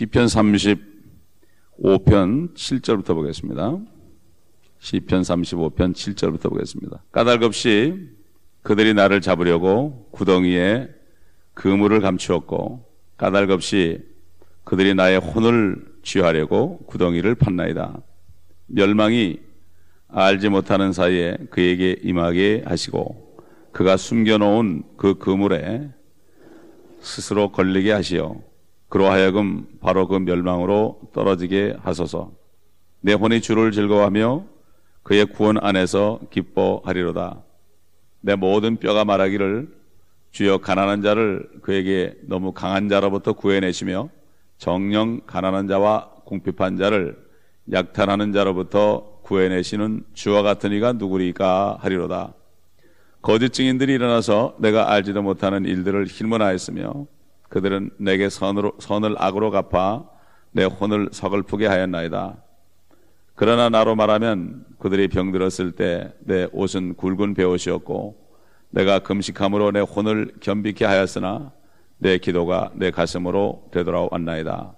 시편 35편 7절부터 보겠습니다. 시편 35편 7절부터 보겠습니다. 까닭 없이 그들이 나를 잡으려고 구덩이에 그물을 감추었고 까닭 없이 그들이 나의 혼을 취하려고 구덩이를 판나이다. 멸망이 알지 못하는 사이에 그에게 임하게 하시고 그가 숨겨놓은 그 그물에 스스로 걸리게 하시어 그로 하여금 바로 그 멸망으로 떨어지게 하소서. 내 혼이 주를 즐거워하며 그의 구원 안에서 기뻐하리로다. 내 모든 뼈가 말하기를 주여 가난한 자를 그에게 너무 강한 자로부터 구해내시며 정령 가난한 자와 궁핍한 자를 약탈하는 자로부터 구해내시는 주와 같은 이가 누구리까 하리로다. 거짓 증인들이 일어나서 내가 알지도 못하는 일들을 힐문하였으며 그들은 내게 선으로, 선을 악으로 갚아 내 혼을 서글프게 하였나이다. 그러나 나로 말하면 그들이 병들었을 때 내 옷은 굵은 배옷이었고 내가 금식함으로 내 혼을 겸비케 하였으나 내 기도가 내 가슴으로 되돌아왔나이다.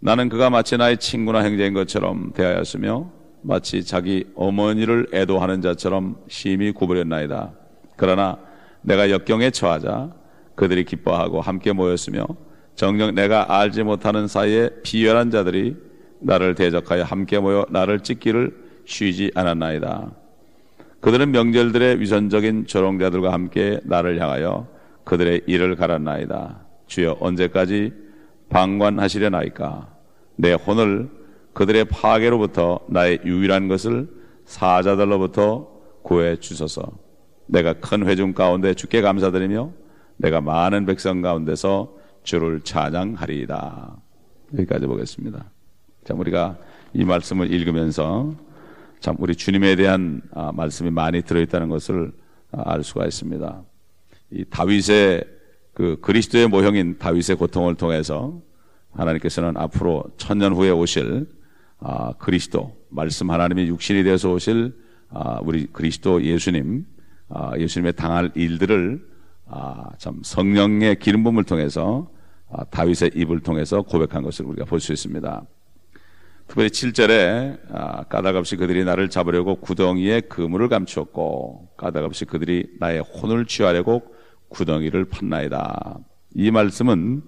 나는 그가 마치 나의 친구나 형제인 것처럼 대하였으며 마치 자기 어머니를 애도하는 자처럼 심히 구부렸나이다. 그러나 내가 역경에 처하자 그들이 기뻐하고 함께 모였으며 정녕 내가 알지 못하는 사이에 비열한 자들이 나를 대적하여 함께 모여 나를 찢기를 쉬지 않았나이다. 그들은 명절들의 위선적인 조롱자들과 함께 나를 향하여 그들의 일을 갈았나이다. 주여 언제까지 방관하시려나이까? 내 혼을 그들의 파괴로부터 나의 유일한 것을 사자들로부터 구해 주소서. 내가 큰 회중 가운데 주께 감사드리며 내가 많은 백성 가운데서 주를 찬양하리이다. 여기까지 보겠습니다. 자, 우리가 이 말씀을 읽으면서 참 우리 주님에 대한 아, 말씀이 많이 들어있다는 것을 아, 알 수가 있습니다. 이 다윗의 그 그리스도의 모형인 다윗의 고통을 통해서 하나님께서는 앞으로 천년 후에 오실 아, 그리스도 말씀 하나님이 육신이 되어서 오실 우리 그리스도 예수님 예수님의 당할 일들을 참 성령의 기름 부음을 통해서 다윗의 입을 통해서 고백한 것을 우리가 볼 수 있습니다. 특별히 7절에 아, 까닭없이 그들이 나를 잡으려고 구덩이에 그물을 감추었고 까닭없이 그들이 나의 혼을 취하려고 구덩이를 판나이다. 이 말씀은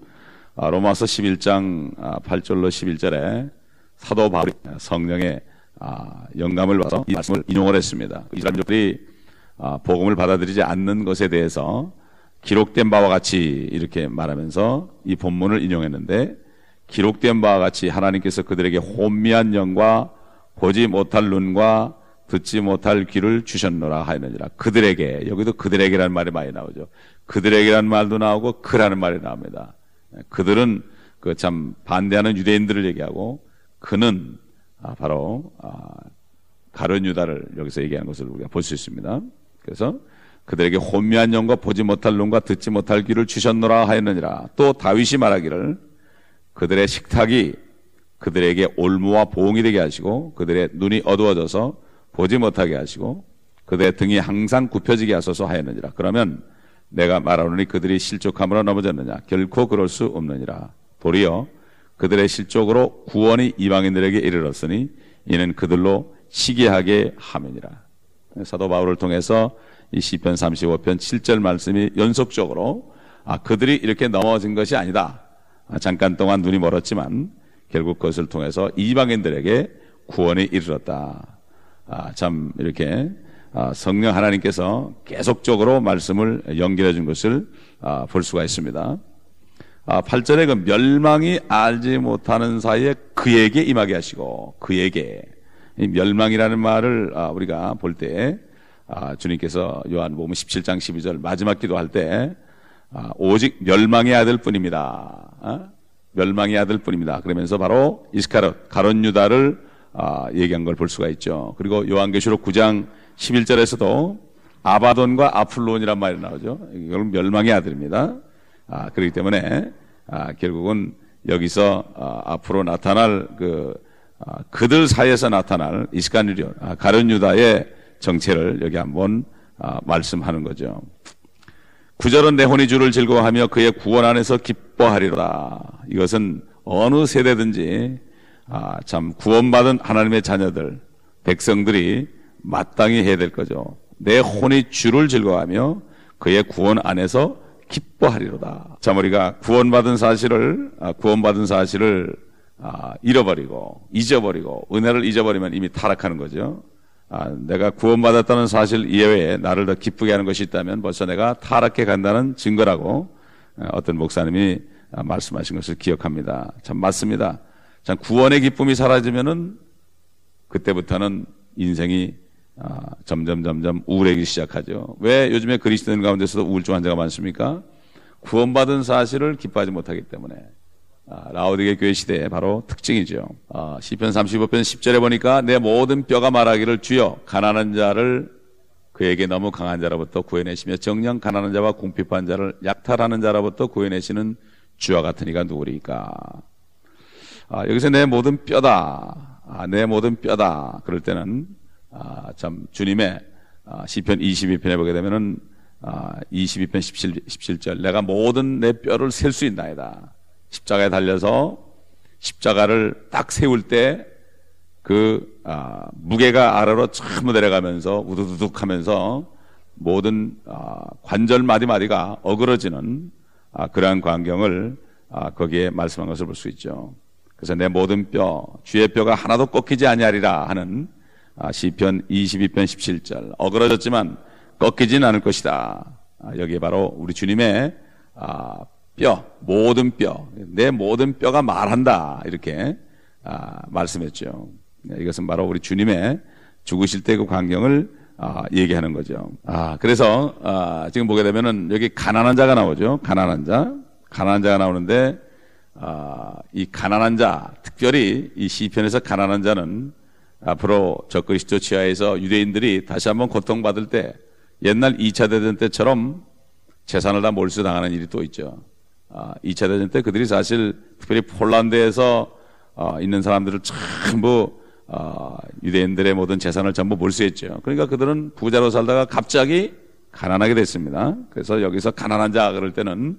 아, 로마서 11장 8절로 아, 11절에 사도 바울이 성령의 영감을 받아서 이 말씀을 인용을 했습니다. 이스라엘들이 복음을 받아들이지 않는 것에 대해서 기록된 바와 같이 이렇게 말하면서 이 본문을 인용했는데 기록된 바와 같이 하나님께서 그들에게 혼미한 영과 보지 못할 눈과 듣지 못할 귀를 주셨노라 하였느니라. 그들에게 여기도 그들에게라는 말이 많이 나오죠. 그들에게라는 말도 나오고 그라는 말이 나옵니다. 그들은 그 참 반대하는 유대인들을 얘기하고 그는 아, 바로 아, 가룟 유다를 여기서 얘기하는 것을 우리가 볼 수 있습니다. 그래서 그들에게 혼미한 영과 보지 못할 눈과 듣지 못할 귀를 주셨노라 하였느니라. 또 다윗이 말하기를 그들의 식탁이 그들에게 올무와 보응이 되게 하시고 그들의 눈이 어두워져서 보지 못하게 하시고 그들의 등이 항상 굽혀지게 하소서 하였느니라. 그러면 내가 말하노니 그들이 실족함으로 넘어졌느냐? 결코 그럴 수 없느니라. 도리어 그들의 실족으로 구원이 이방인들에게 이르렀으니 이는 그들로 시기하게 함이니라. 사도 바울을 통해서 이 시편 35편 7절 말씀이 연속적으로 아 그들이 이렇게 넘어진 것이 아니다. 아, 잠깐 동안 눈이 멀었지만 결국 그것을 통해서 이방인들에게 구원이 이르렀다. 아, 참 이렇게 아, 성령 하나님께서 계속적으로 말씀을 연결해 준 것을 아, 볼 수가 있습니다. 아, 8절에 그 멸망이 알지 못하는 사이에 그에게 임하게 하시고 그에게 이 멸망이라는 말을 아, 우리가 볼 때 아, 주님께서 요한복음 17장 12절 마지막 기도할 때 아, 오직 멸망의 아들뿐입니다. 어? 멸망의 아들뿐입니다. 그러면서 바로 이스카롯 가론 유다를 아, 얘기한 걸 볼 수가 있죠. 그리고 요한계시록 9장 11절에서도 아바돈과 아플론이란 말이 나오죠. 이건 멸망의 아들입니다. 아, 그렇기 때문에 아, 결국은 여기서 아, 앞으로 나타날 그 아, 그들 사이에서 나타날 이스카리온 아, 가론 유다의 정체를 여기 한번 아, 말씀하는 거죠. 구절은 내 혼이 주를 즐거워하며 그의 구원 안에서 기뻐하리로다. 이것은 어느 세대든지 아, 참 구원받은 하나님의 자녀들, 백성들이 마땅히 해야 될 거죠. 내 혼이 주를 즐거워하며 그의 구원 안에서 기뻐하리로다. 자, 우리가 구원받은 사실을 아, 구원받은 사실을 아, 잃어버리고 잊어버리고 은혜를 잊어버리면 이미 타락하는 거죠. 아, 내가 구원받았다는 사실 이외에 나를 더 기쁘게 하는 것이 있다면 벌써 내가 타락해 간다는 증거라고 어, 어떤 목사님이 말씀하신 것을 기억합니다. 참 맞습니다. 참 구원의 기쁨이 사라지면은 그때부터는 인생이 아, 점점 점점 우울해지기 시작하죠. 왜 요즘에 그리스도인 가운데서도 우울증 환자가 많습니까? 구원받은 사실을 기뻐하지 못하기 때문에 아, 라오디게 교회 시대의 바로 특징이죠. 아, 시편 35편 10절에 보니까 내 모든 뼈가 말하기를 주여 가난한 자를 그에게 너무 강한 자로부터 구해내시며 정령 가난한 자와 궁핍한 자를 약탈하는 자로부터 구해내시는 주와 같은 이가 누구리까? 아, 여기서 내 모든 뼈다. 아, 내 모든 뼈다. 그럴 때는 아, 참 주님의 아, 시편 22편에 보게 되면은 아, 22편 17, 17절 내가 모든 내 뼈를 셀 수 있나이다. 십자가에 달려서 십자가를 딱 세울 때그 아, 무게가 아래로 참 내려가면서 우두두둑 하면서 모든 아, 관절 마디 마디가 어그러지는 아, 그러한 광경을 아, 거기에 말씀한 것을 볼 수 있죠. 그래서 내 모든 뼈, 주의 뼈가 하나도 꺾이지 아니하리라 하는 아, 시편 22편 17절 어그러졌지만 꺾이진 않을 것이다. 아, 여기에 바로 우리 주님의 아, 뼈, 모든 뼈, 내 모든 뼈가 말한다 이렇게 말씀했죠. 네, 이것은 바로 우리 주님의 죽으실 때 그 광경을 얘기하는 거죠. 그래서 지금 보게 되면은 여기 가난한 자가 나오죠. 가난한 자, 가난한 자가 나오는데 이 가난한 자, 특별히 이 시편에서 가난한 자는 앞으로 저 그리스도 지하에서 유대인들이 다시 한번 고통받을 때 옛날 2차 대전 때처럼 재산을 다 몰수당하는 일이 또 있죠. 아, 2차 대전 때 그들이 사실 특별히 폴란드에서 어, 있는 사람들을 전부 어, 유대인들의 모든 재산을 전부 몰수했죠. 그러니까 그들은 부자로 살다가 갑자기 가난하게 됐습니다. 그래서 여기서 가난한 자 그럴 때는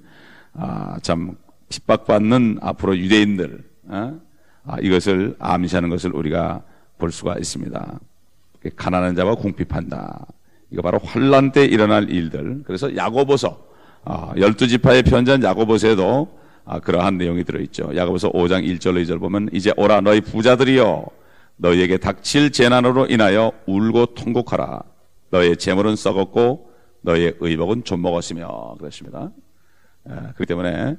아, 참 핍박받는 앞으로 유대인들 어? 아, 이것을 암시하는 것을 우리가 볼 수가 있습니다. 가난한 자와 궁핍한다. 이거 바로 환란 때 일어날 일들. 그래서 야고보서 아, 열두 지파의 편지한 야고보서에도 아, 그러한 내용이 들어있죠. 야고보서 5장 1절 2절 보면 이제 오라 너희 부자들이여 너희에게 닥칠 재난으로 인하여 울고 통곡하라. 너의 재물은 썩었고 너의 의복은 좀 먹었으며 그렇습니다. 그렇기 때문에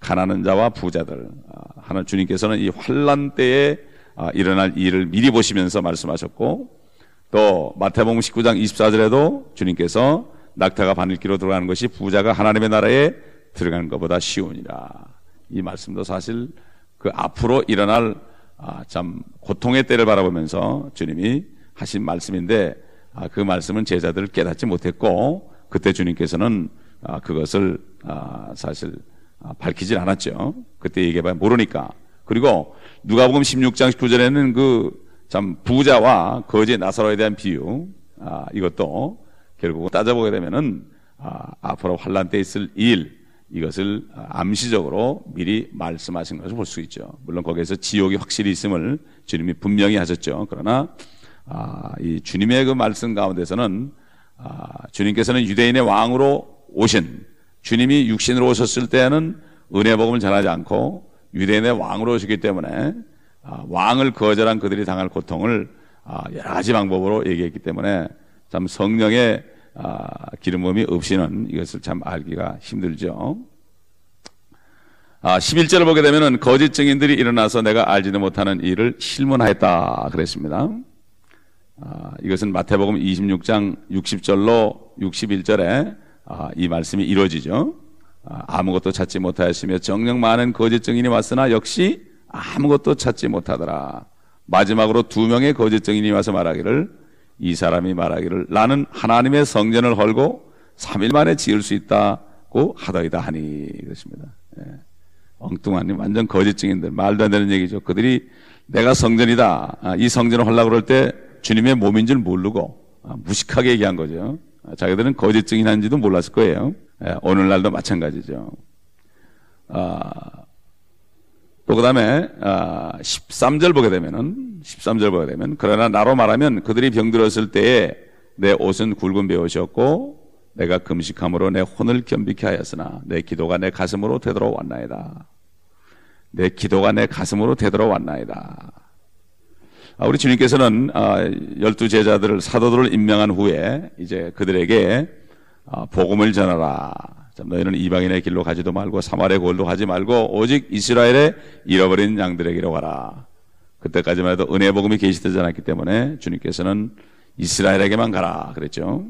가난한 자와 부자들 아, 하는 주님께서는 이 환란 때에 아, 일어날 일을 미리 보시면서 말씀하셨고 또 마태복음 19장 24절에도 주님께서 낙타가 바늘기로 들어가는 것이 부자가 하나님의 나라에 들어가는 것보다 쉬우니라. 이 말씀도 사실 그 앞으로 일어날 아, 참 고통의 때를 바라보면서 주님이 하신 말씀인데 아, 그 말씀은 제자들을 깨닫지 못했고 그때 주님께서는 아, 그것을 아, 사실 아, 밝히질 않았죠. 그때 얘기해봐 모르니까. 그리고 누가복음 16장 19절에는 그 참 부자와 거지 나사로에 대한 비유 아, 이것도 결국 따져보게 되면은 아, 앞으로 환란 때 있을 일 이것을 암시적으로 미리 말씀하신 것을 볼 수 있죠. 물론 거기에서 지옥이 확실히 있음을 주님이 분명히 하셨죠. 그러나 아, 이 주님의 그 말씀 가운데서는 아, 주님께서는 유대인의 왕으로 오신 주님이 육신으로 오셨을 때는 은혜 복음을 전하지 않고 유대인의 왕으로 오시기 때문에 아, 왕을 거절한 그들이 당할 고통을 아, 여러 가지 방법으로 얘기했기 때문에 참 성령의 아, 기름 부음이 없이는 이것을 참 알기가 힘들죠. 11절을 보게 되면 거짓 증인들이 일어나서 내가 알지도 못하는 일을 실문하였다 그랬습니다. 이것은 마태복음 26장 60절로 61절에 이 말씀이 이루어지죠. 아, 아무것도 찾지 못하였으며 정령 많은 거짓 증인이 왔으나 역시 아무것도 찾지 못하더라. 마지막으로 두 명의 거짓 증인이 와서 말하기를 이 사람이 말하기를 나는 하나님의 성전을 헐고 3일 만에 지을 수 있다고 하더이다 하니 그렇습니다. 예. 엉뚱한 완전 거짓 증인들 말도 안 되는 얘기죠. 그들이 내가 성전이다. 아, 이 성전을 헐라 그럴 때 주님의 몸인 줄 모르고 아, 무식하게 얘기한 거죠. 아, 자기들은 거짓 증인한지도 몰랐을 거예요. 예, 오늘날도 마찬가지죠. 아, 또 그다음에 아, 13절 보게 되면은 13절 보게 되면 그러나 나로 말하면 그들이 병들었을 때에 내 옷은 굵은 배옷이었고 내가 금식함으로 내 혼을 겸비케 하였으나 내 기도가 내 가슴으로 되돌아왔나이다. 내 기도가 내 가슴으로 되돌아왔나이다. 아, 우리 주님께서는 아, 열두 제자들을 사도들을 임명한 후에 이제 그들에게 아, 복음을 전하라. 너희는 이방인의 길로 가지도 말고 사마리아 골도 가지 말고 오직 이스라엘의 잃어버린 양들에게로 가라. 그때까지만 해도 은혜 복음이 계시되지 않았기 때문에 주님께서는 이스라엘에게만 가라 그랬죠.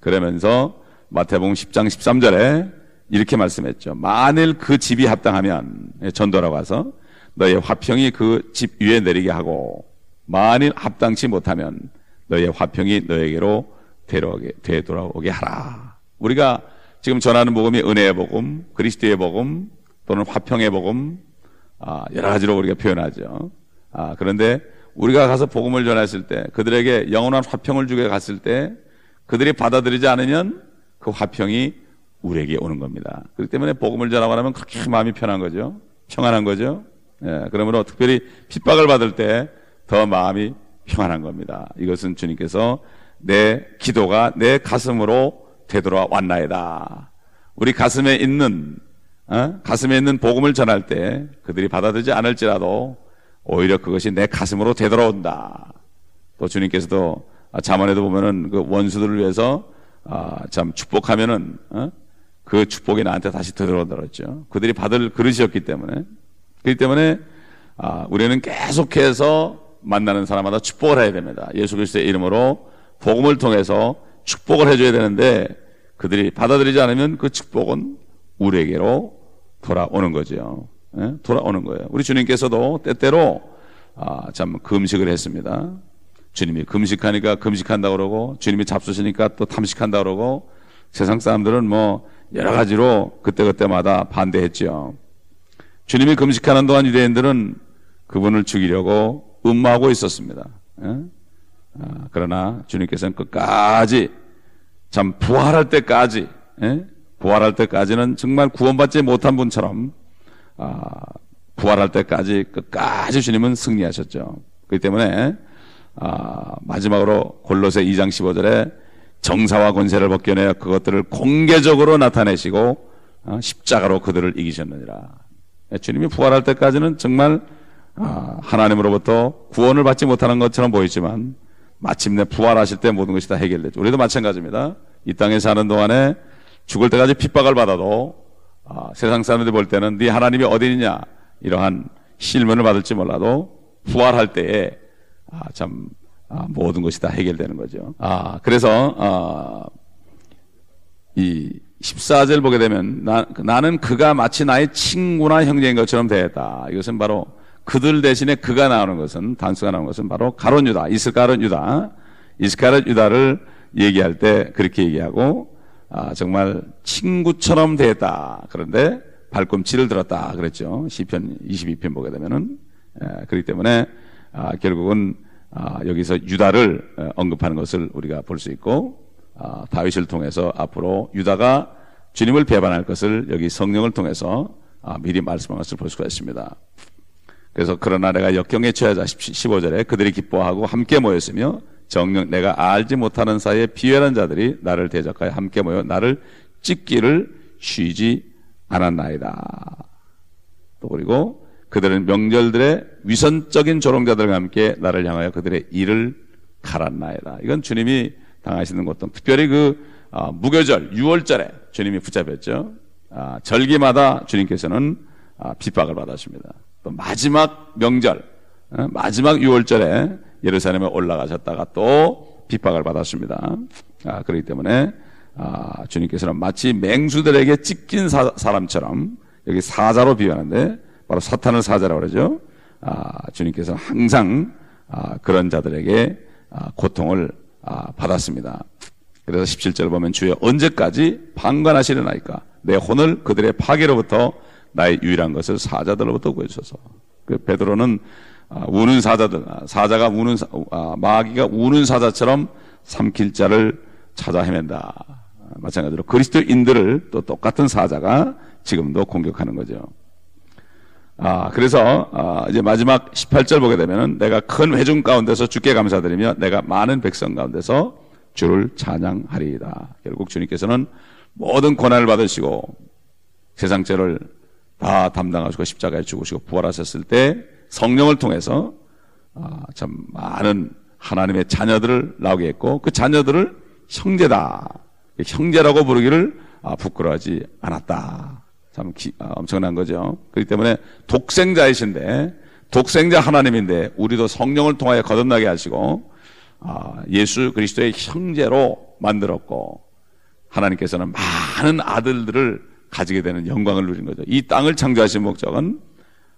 그러면서 마태복음 10장 13절에 이렇게 말씀했죠. 만일 그 집이 합당하면 전도라고 해서 너의 화평이 그 집 위에 내리게 하고 만일 합당치 못하면 너의 화평이 너에게로 되돌아오게, 되돌아오게 하라. 우리가 지금 전하는 복음이 은혜의 복음, 그리스도의 복음, 또는 화평의 복음, 아, 여러 가지로 우리가 표현하죠. 아, 그런데 우리가 가서 복음을 전했을 때, 그들에게 영원한 화평을 주게 갔을 때, 그들이 받아들이지 않으면 그 화평이 우리에게 오는 겁니다. 그렇기 때문에 복음을 전하고 나면 그렇게 마음이 편한 거죠. 평안한 거죠. 예, 그러므로 특별히 핍박을 받을 때 더 마음이 평안한 겁니다. 이것은 주님께서 내 기도가 내 가슴으로 되돌아 왔나이다. 우리 가슴에 있는 어? 가슴에 있는 복음을 전할 때 그들이 받아들이지 않을지라도 오히려 그것이 내 가슴으로 되돌아온다. 또 주님께서도 자문에도 보면은 그 원수들을 위해서 아, 참 축복하면은 어? 그 축복이 나한테 다시 되돌아오더랬죠. 그들이 받을 그릇이었기 때문에 그렇기 때문에 아, 우리는 계속해서 만나는 사람마다 축복을 해야 됩니다. 예수 그리스도의 이름으로 복음을 통해서 축복을 해줘야 되는데 그들이 받아들이지 않으면 그 축복은 우리에게로 돌아오는 거죠. 예? 돌아오는 거예요. 우리 주님께서도 때때로 아, 참 금식을 했습니다. 주님이 금식하니까 금식한다 그러고 주님이 잡수시니까 또 탐식한다 그러고 세상 사람들은 뭐 여러 가지로 그때그때마다 반대했죠. 주님이 금식하는 동안 유대인들은 그분을 죽이려고 음모하고 있었습니다. 예? 아, 그러나 주님께서는 끝까지 참 부활할 때까지 예? 부활할 때까지는 정말 구원받지 못한 분처럼 아, 부활할 때까지 끝까지 주님은 승리하셨죠. 그렇기 때문에 아, 마지막으로 골로새 2장 15절에 정사와 권세를 벗겨내어 그것들을 공개적으로 나타내시고 어, 십자가로 그들을 이기셨느니라. 예, 주님이 부활할 때까지는 정말 아, 하나님으로부터 구원을 받지 못하는 것처럼 보이지만 마침내 부활하실 때 모든 것이 다 해결되죠. 우리도 마찬가지입니다. 이 땅에 사는 동안에 죽을 때까지 핍박을 받아도 아, 세상 사람들이 볼 때는 네 하나님이 어디 있냐 이러한 실문을 받을지 몰라도 부활할 때에 아, 참 아, 모든 것이 다 해결되는 거죠. 아, 그래서 아, 이 14절 보게 되면 나, 나는 그가 마치 나의 친구나 형제인 것처럼 되었다. 이것은 바로 그들 대신에 그가 나오는 것은 단수가 나오는 것은 바로 가론 유다, 이스카롯 유다, 이스카롯 유다를 얘기할 때 그렇게 얘기하고 아, 정말 친구처럼 되었다. 그런데 발꿈치를 들었다. 그랬죠. 시편 22편 보게 되면은 에, 그렇기 때문에 아, 결국은 아, 여기서 유다를 어, 언급하는 것을 우리가 볼 수 있고 아, 다윗을 통해서 앞으로 유다가 주님을 배반할 것을 여기 성령을 통해서 아, 미리 말씀한 것을 볼 수가 있습니다. 그래서 그러나 내가 역경에 처하자 15절에 그들이 기뻐하고 함께 모였으며 정령 내가 알지 못하는 사이에 비열한 자들이 나를 대적하여 함께 모여 나를 찢기를 쉬지 않았나이다. 또 그리고 그들은 명절들의 위선적인 조롱자들과 함께 나를 향하여 그들의 일을 갈았나이다. 이건 주님이 당하시는 것도 특별히 그 아, 무교절 6월절에 주님이 붙잡혔죠. 아, 절기마다 주님께서는 아, 핍박을 받으십니다. 또 마지막 명절 어, 마지막 6월절에 예루살렘에 올라가셨다가 또 핍박을 받았습니다. 그렇기 때문에 주님께서는 마치 맹수들에게 찢긴 사, 람처럼 여기 사자로 비유하는데 바로 사탄을 사자라고 그러죠. 아, 주님께서 항상 아, 그런 자들에게 아, 고통을 아, 받았습니다. 그래서 17절 보면 주여 언제까지 방관하시려나이까 내 혼을 그들의 파괴로부터 나의 유일한 것을 사자들로부터 구해주소서. 그 베드로는 아, 우는 사자들, 아, 사자가 우는 아, 마귀가 우는 사자처럼 삼킬 자를 찾아 헤맨다. 마찬가지로 그리스도인들을 또 똑같은 사자가 지금도 공격하는 거죠. 아, 그래서 아, 이제 마지막 18절 보게 되면은 내가 큰 회중 가운데서 주께 감사드리며 내가 많은 백성 가운데서 주를 찬양하리이다. 결국 주님께서는 모든 고난을 받으시고 세상 죄를 다 담당하시고 십자가에 죽으시고 부활하셨을 때 성령을 통해서 아, 참 많은 하나님의 자녀들을 나오게 했고 그 자녀들을 형제다. 형제라고 부르기를 아, 부끄러워하지 않았다. 참 기, 아, 엄청난 거죠. 그렇기 때문에 독생자이신데 독생자 하나님인데 우리도 성령을 통하여 거듭나게 하시고 아, 예수 그리스도의 형제로 만들었고 하나님께서는 많은 아들들을 가지게 되는 영광을 누린 거죠. 이 땅을 창조하신 목적은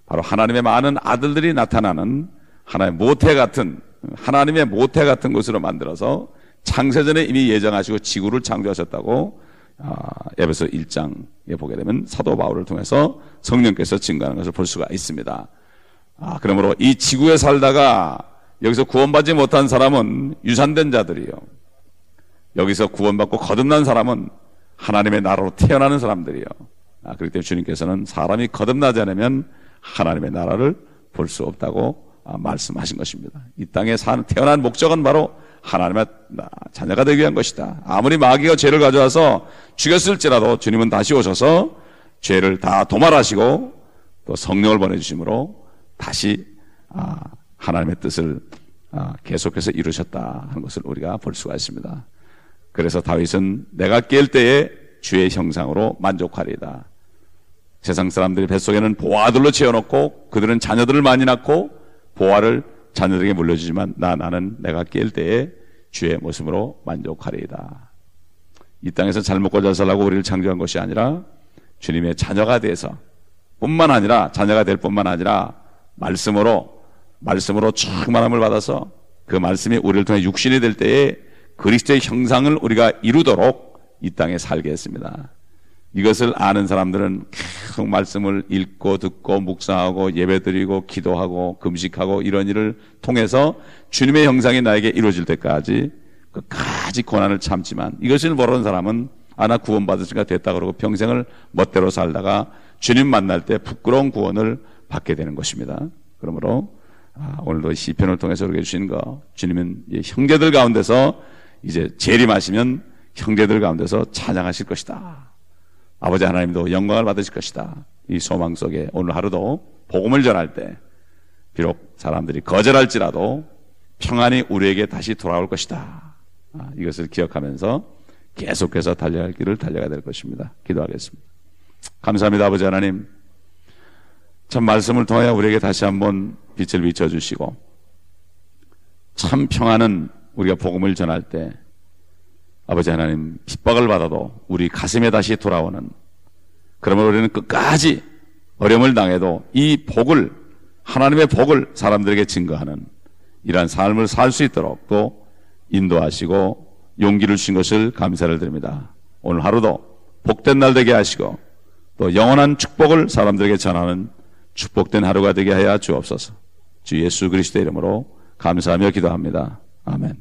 바로 하나님의 많은 아들들이 나타나는 하나의 모태 같은 하나님의 모태 같은 것으로 만들어서 창세전에 이미 예정하시고 지구를 창조하셨다고 아, 에베소 1장에 보게 되면 사도 바울을 통해서 성령께서 증가하는 것을 볼 수가 있습니다. 아, 그러므로 이 지구에 살다가 여기서 구원받지 못한 사람은 유산된 자들이요. 여기서 구원받고 거듭난 사람은 하나님의 나라로 태어나는 사람들이요. 아, 그렇기 때문에 주님께서는 사람이 거듭나지 않으면 하나님의 나라를 볼 수 없다고 아, 말씀하신 것입니다. 이 땅에 산, 태어난 목적은 바로 하나님의 자녀가 되기 위한 것이다. 아무리 마귀가 죄를 가져와서 죽였을지라도 주님은 다시 오셔서 죄를 다 도말하시고 또 성령을 보내주심으로 다시 아, 하나님의 뜻을 아, 계속해서 이루셨다 하는 것을 우리가 볼 수가 있습니다. 그래서 다윗은 내가 깰 때에 주의 형상으로 만족하리다. 세상 사람들이 뱃속에는 보아들로 채워놓고 그들은 자녀들을 많이 낳고 보아를 자녀들에게 물려주지만 나 나는 내가 깰 때에 주의 모습으로 만족하리이다. 이 땅에서 잘 먹고 잘 살라고 우리를 창조한 것이 아니라 주님의 자녀가 돼서 뿐만 아니라 자녀가 될 뿐만 아니라 말씀으로 말씀으로 충만함을 받아서 그 말씀이 우리를 통해 육신이 될 때에 그리스도의 형상을 우리가 이루도록 이 땅에 살게 했습니다. 이것을 아는 사람들은 계속 말씀을 읽고 듣고 묵상하고 예배드리고 기도하고 금식하고 이런 일을 통해서 주님의 형상이 나에게 이루어질 때까지 끝까지 고난을 참지만 이것을 모르는 사람은 아나 구원받으니까 됐다 그러고 평생을 멋대로 살다가 주님 만날 때 부끄러운 구원을 받게 되는 것입니다. 그러므로 아, 오늘도 시편을 통해서 우리에게 주신 거 주님은 형제들 가운데서 이제 재림하시면 형제들 가운데서 찬양하실 것이다. 아버지 하나님도 영광을 받으실 것이다. 이 소망 속에 오늘 하루도 복음을 전할 때 비록 사람들이 거절할지라도 평안이 우리에게 다시 돌아올 것이다. 아, 이것을 기억하면서 계속해서 달려갈 길을 달려가야 될 것입니다. 기도하겠습니다. 감사합니다, 아버지 하나님. 참 말씀을 통하여 우리에게 다시 한번 빛을 비춰주시고 참 평안은 우리가 복음을 전할 때 아버지 하나님 핍박을 받아도 우리 가슴에 다시 돌아오는 그러면 우리는 끝까지 어려움을 당해도 이 복을 하나님의 복을 사람들에게 증거하는 이러한 삶을 살 수 있도록 또 인도하시고 용기를 주신 것을 감사를 드립니다. 오늘 하루도 복된 날 되게 하시고 또 영원한 축복을 사람들에게 전하는 축복된 하루가 되게 하여 주옵소서. 주 예수 그리스도의 이름으로 감사하며 기도합니다. 아멘.